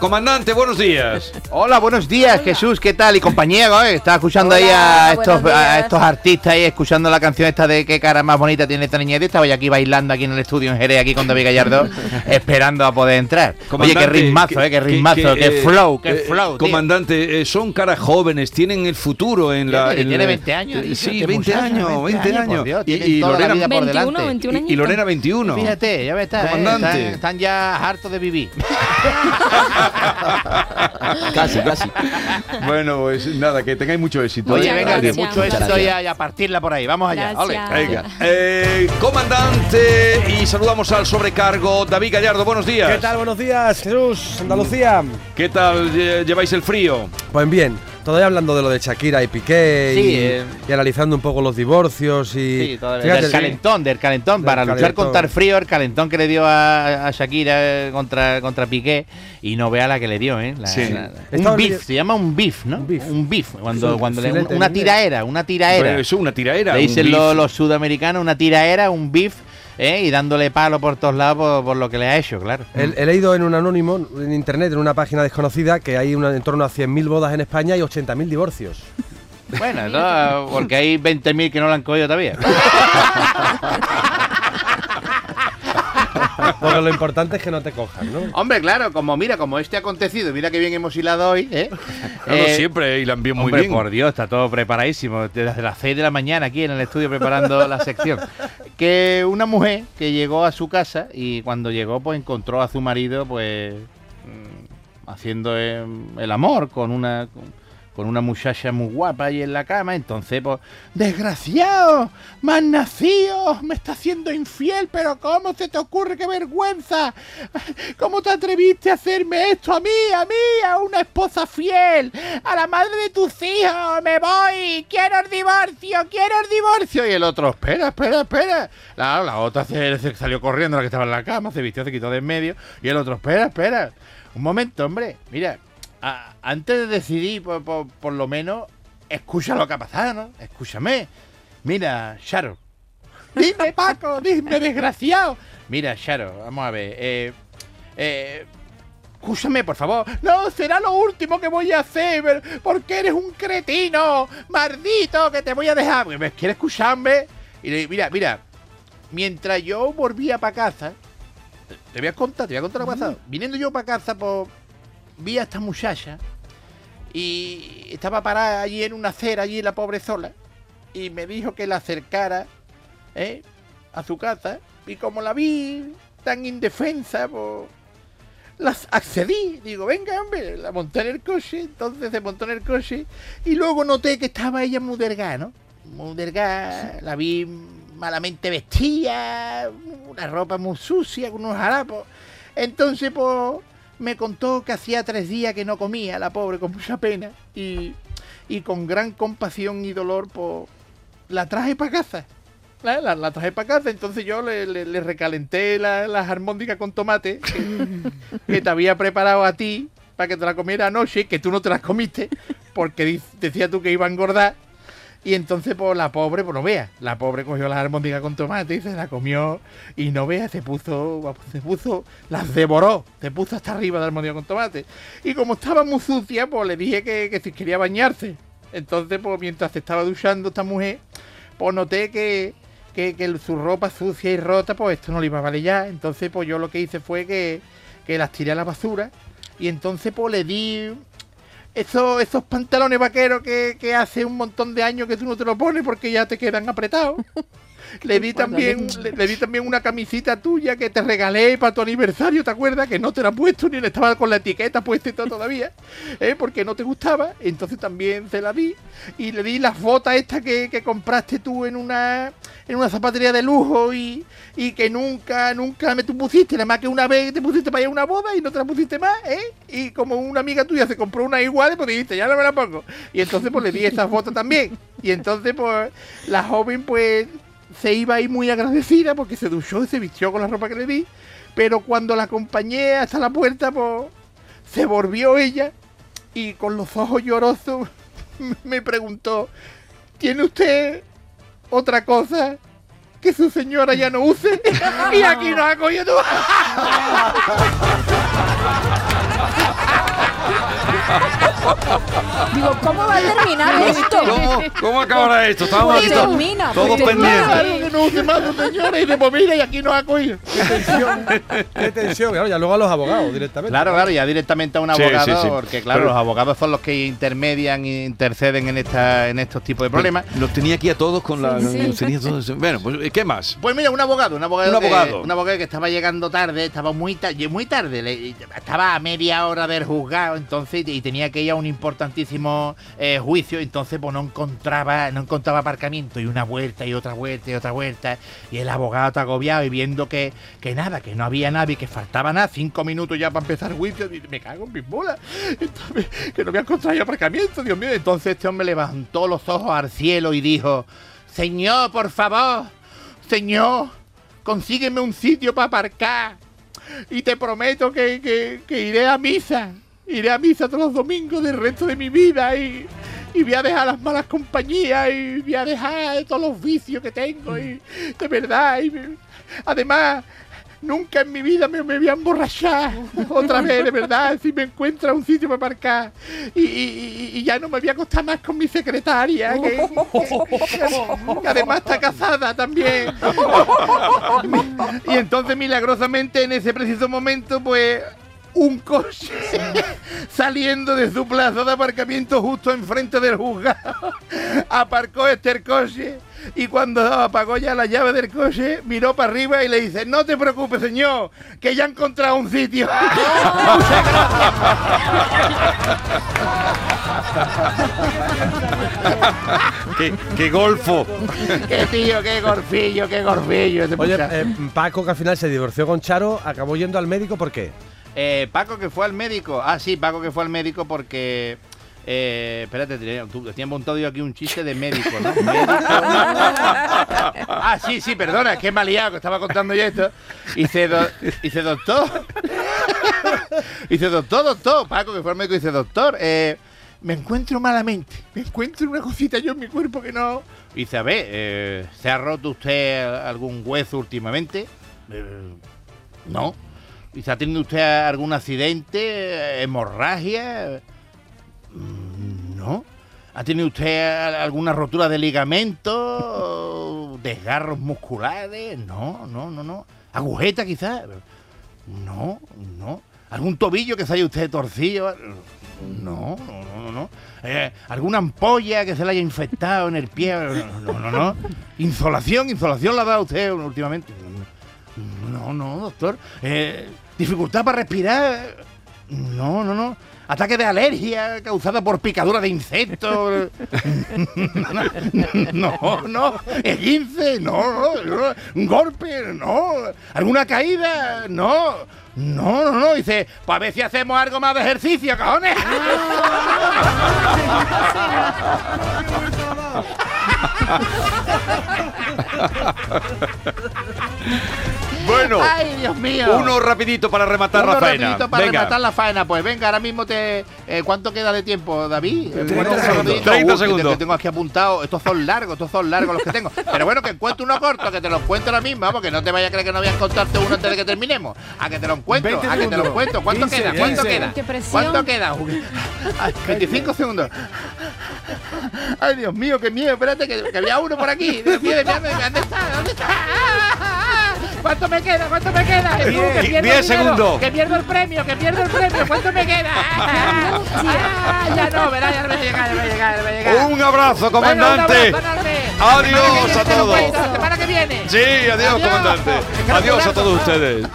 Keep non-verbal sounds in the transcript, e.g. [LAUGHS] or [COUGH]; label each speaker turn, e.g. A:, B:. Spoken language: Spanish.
A: Comandante, buenos días.
B: Hola, buenos días, Jesús, ¿qué tal? Y compañía, ¿eh? estaba escuchando ahí
C: Hola,
B: a estos,
C: buenos
B: a
C: días.
B: estos artistas ahí, escuchando la canción esta de qué cara más bonita tiene esta niña. Estaba yo aquí bailando aquí en el estudio en Jerez, aquí con David Gallardo, [LAUGHS] esperando a poder entrar. Oye, qué ritmazo,
A: que-
B: eh, qué
A: que-
B: ritmazo,
A: que,
B: qué
A: eh,
B: flow, qué
A: eh,
B: flow.
A: Comandante, eh, son caras jóvenes, tienen el futuro en la.
B: Tiene-
A: en
B: tiene
A: la-
B: 20 años,
A: eh, Sí,
B: este
A: 20
B: muchacho,
A: años, 20
B: 20
A: años.
B: Dios,
A: y, y Lorena,
B: vida por
C: 21,
B: delante.
C: 21
A: y- y. Lorena 21.
B: Fíjate, ya ves, está, eh,
A: Comandante.
B: están, están ya hartos de vivir. [LAUGHS] [LAUGHS]
D: Casi, casi.
A: Bueno, pues nada, que tengáis mucho éxito.
B: Oye,
C: Muchas
B: venga, que mucho
C: Muchas
B: éxito
D: gracias.
B: y a, y a partirla por ahí. Vamos allá. ole.
C: Gracias.
A: Venga. Eh, comandante, y saludamos al sobrecargo David Gallardo. Buenos días.
E: ¿Qué tal? Buenos días, Jesús, Andalucía.
A: ¿Qué tal eh, lleváis el frío?
E: Pues bien, todavía hablando de lo de Shakira y Piqué
B: Sí,
E: y,
B: eh.
E: y analizando un poco los divorcios y...
B: Sí.
E: Fíjate,
B: del calentón, del calentón,
E: Del
B: para luchar
E: calentón.
B: contra el frío, el calentón que le dio a, a Shakira eh, contra, contra Piqué, y no vea la que le dio, ¿eh? La-
A: Sí.
B: la- un beef,
E: leyendo-
B: se llama un beef, ¿no?
E: Un beef.
B: Un beef, cuando, cuando le- una tiraera, una tiraera.
A: Pero eso es una tiraera.
B: Le dicen los, los sudamericanos una tiraera, un beef, ¿eh? y dándole palo por todos lados por, por lo que le ha hecho, claro.
E: He, he leído en un anónimo, en internet, en una página desconocida, que hay una- en torno a 100.000 bodas en España y 80.000 divorcios. [LAUGHS]
B: Bueno, eso, porque hay 20.000 que no lo han cogido todavía. [LAUGHS]
E: Porque lo importante es que no te cojan, ¿no?
B: Hombre, claro, como mira, como este acontecido, mira que bien hemos hilado hoy, ¿eh?
A: No, no,
B: Eh,
A: siempre hilan bien muy
B: Hombre,
A: bien.
B: por Dios, está todo preparadísimo. Desde las 6 de la mañana aquí en el estudio preparando la sección. Que una mujer que llegó a su casa y cuando llegó pues encontró a su marido pues mm, haciendo eh, el amor con una con- una muchacha muy guapa ahí en la cama, entonces pues desgraciado, más nacido, me está haciendo infiel, pero ¿cómo se te ocurre qué vergüenza? ¿Cómo te atreviste a hacerme esto a mí, a mí, a una esposa fiel, a la madre de tus hijos? Me voy, quiero el divorcio, quiero el divorcio. Y el otro, espera, espera, espera. La, la otra se salió corriendo, la que estaba en la cama, se vistió, se quitó de en medio. Y el otro, espera, espera. Un momento, hombre, mira, a- antes de decidir, por, por- por lo menos, escucha lo que ha pasado, ¿no? Escúchame. Mira, Sharon. [LAUGHS] Dime, Paco, dime, desgraciado. Mira, Sharon, vamos a ver. Eh, eh, escúchame, por favor. No, será lo último que voy a hacer, porque eres un cretino, maldito, que te voy a dejar. ¿Me ¿Quieres escucharme? Y le digo, mira, mira, mientras yo volvía para casa, te- voy a contar, te voy a contar lo pasado. Viniendo yo para casa, pues, vi a esta muchacha y estaba parada allí en una acera, allí la pobre sola, y me dijo que la acercara ¿eh? a su casa, y como la vi tan indefensa, pues las accedí, digo, venga, hombre, la monté en el coche, entonces se montó en el coche, y luego noté que estaba ella muy delgada, ¿no? Muy delgada, la vi malamente vestida, una ropa muy sucia, con unos harapos. Entonces, pues, me contó que hacía tres días que no comía, la pobre, con mucha pena, y, y con gran compasión y dolor, pues, la traje para casa. La, la- la traje para casa, entonces yo le, le- le recalenté la- las armónicas con tomate que, [LAUGHS] que te había preparado a ti para que te la comiera anoche, que tú no te las comiste, porque decías tú que iba a engordar. Y entonces, pues la pobre, pues no veas, la pobre cogió las armónicas con tomate y se la comió. Y no veas, se puso, se puso, las devoró, se puso hasta arriba de armónica con tomate. Y como estaba muy sucia, pues le dije que, que si quería bañarse. Entonces, pues mientras se estaba duchando esta mujer, pues noté que, que, que su ropa sucia y rota, pues esto no le iba a valer ya. Entonces, pues yo lo que hice fue que, que las tiré a la basura. Y entonces, pues le di esos, esos pantalones vaqueros que, que hace un montón de años que tú no te lo pones porque ya te quedan apretados. [LAUGHS] Le di también, le, le di también una camisita tuya que te regalé para tu aniversario, ¿te acuerdas? Que no te la he puesto ni le estaba con la etiqueta puesta y todo todavía, ¿eh? porque no te gustaba. Entonces también se la di. Y le di las botas estas que, que compraste tú en una en una zapatería de lujo y, y que nunca, nunca me tú pusiste, nada más que una vez te pusiste para ir a una boda y no te la pusiste más, ¿eh? Y como una amiga tuya se compró una igual, pues dijiste, ya no me la pongo. Y entonces pues le di estas fotos también. Y entonces pues la joven pues se iba ahí muy agradecida porque se duchó y se vistió con la ropa que le di. Pero cuando la acompañé hasta la puerta, pues se volvió ella y con los ojos llorosos [LAUGHS] me preguntó, ¿tiene usted otra cosa que su señora ya no use. y aquí no hago YouTube.
C: Digo, ¿cómo va a terminar esto?
A: ¿Cómo, cómo acabará esto? Estábamos
C: Pues
A: aquí todos,
C: termina,
A: todos
C: pues
A: pendientes.
B: Claro que no use más, señores, y de pues mira, y aquí nos ha cogido. Qué tensión.
E: Qué tensión, claro, ya luego a los abogados directamente.
B: Claro, claro, ya directamente a un abogado,
A: sí, sí.
B: porque claro,
A: Pero-
B: los abogados son los que intermedian e interceden en esta, en estos tipos de problemas.
A: Los tenía aquí a todos con la.
C: Sí, sí.
A: los tenía todos- Bueno, pues ¿qué más?
B: Pues mira, un abogado, un abogado,
A: Un
B: que,
A: abogado.
B: un abogado que estaba llegando tarde, estaba muy, ta- muy tarde, le- estaba a media hora del juzgado, entonces y tenía que ir a un importantísimo eh, juicio, entonces pues no encontraba, no encontraba aparcamiento y una vuelta y otra vuelta y otra vuelta y el abogado está agobiado y viendo que, que nada, que no había nadie, que faltaba nada, cinco minutos ya para empezar el juicio, me cago en mis bolas, que no voy a encontrar yo aparcamiento, Dios mío, entonces este hombre levantó los ojos al cielo y dijo, Señor, por favor, Señor, consígueme un sitio para aparcar. Y te prometo que- que iré a misa. Iré a misa todos los domingos del resto de mi vida y, y voy a dejar las malas compañías y voy a dejar todos los vicios que tengo. Y de verdad. y además, nunca en mi vida me, me voy a emborrachar [LAUGHS] otra vez, de verdad. Si me encuentra un sitio para aparcar. Y, y- ya no me voy a acostar más con mi secretaria. que- que- que además está casada también. [LAUGHS] Y entonces, milagrosamente, en ese preciso momento, pues. Un coche [LAUGHS] saliendo de su plaza de aparcamiento justo enfrente del juzgado. [LAUGHS] Aparcó este el coche y cuando apagó ya la llave del coche, miró para arriba y le dice, no te preocupes señor, que ya he encontrado un sitio. [LAUGHS]
A: ¡Qué, qué golfo!
B: qué tío, qué gorfillo, qué gorfillo. ese
E: Oye, eh, Paco, que al final se divorció con Charo, acabó yendo al médico, ¿por qué?
B: Eh, Paco que fue al médico. Ah, sí, Paco que fue al médico porque. Eh, espérate, tenía, montado yo aquí un chiste de médico, ¿no? Médico. [LAUGHS] ah, sí, sí, perdona, es que me ha liado, que estaba contando yo esto. Dice, do- dice doctor. [LAUGHS] dice, doctor, doctor. Paco que fue al médico dice, doctor, eh, me encuentro malamente. Me encuentro una cosita yo en mi cuerpo que no. Dice, a ver, eh, ¿se ha roto usted algún hueso últimamente? "Eh, no. ¿Ha tenido usted algún accidente, hemorragia? Mm, No. ¿Ha tenido usted alguna rotura de ligamento? ¿Desgarros musculares? No, no, no, no. ¿Agujeta quizás? No, no. ¿Algún tobillo que se haya usted torcido? No, no, no, no. Eh, ¿Alguna ampolla que se le haya infectado en el pie? No, no, no. ¿Insolación? ¿Insolación la dado usted últimamente? No, no, doctor. Eh, ¿Dificultad para respirar? No, no, no. ¿Ataque de alergia causada por picadura de insectos? [LAUGHS] No, no. ¿Esguince? No, no, no. ¿Un golpe? No. ¿Alguna caída? No. No, no, no. Dice, pues a ver si hacemos algo más de ejercicio, cojones. [LAUGHS] [LAUGHS]
A: Bueno,
B: Ay, Dios mío.
A: uno rapidito para rematar
B: Uno
A: la faena.
B: rapidito para
A: Venga.
B: rematar la faena. Pues venga, ahora mismo te... eh, ¿Cuánto queda de tiempo, David? Eh,
E: 30
B: bueno,
E: segundos.
B: rapidito.
A: 30
B: que te-
A: segundos.
B: que tengo aquí apuntado. Estos son largos, estos son largos los que tengo. Pero bueno, que encuentro uno corto, que te lo encuentro ahora mismo, porque no te vayas a creer que no voy a encontrarte uno antes de que terminemos. A que te lo encuentro,
E: 20
B: a que te lo
E: segundos.
B: encuentro. ¿Cuánto
E: 15,
B: queda? ¿Cuánto
E: 15.
B: queda?
C: Qué presión.
B: ¿Cuánto queda? Ay, 25 segundos. Ay, Dios mío, qué miedo. Espérate, que, que había uno por aquí. Dios mío, Dios mío, ¿Dónde está? ¿Dónde está? ¿Cuánto me queda? ¿Cuánto me queda?
A: Diez-
B: que pierdo
A: diez
B: el dinero,
A: segundos.
B: Que pierdo el premio, que pierdo el premio. ¿Cuánto me queda? [LAUGHS] Ah, ah, ya no, verá, ya me voy a llegar, ya me voy a llegar, ya me voy a llegar.
A: Un abrazo,
B: Venga, un
A: comandante.
B: abrazo.
A: Adiós a todos.
B: La semana que viene.
A: Sí, adiós, comandante.
B: Que lo
A: Adiós a todos ustedes.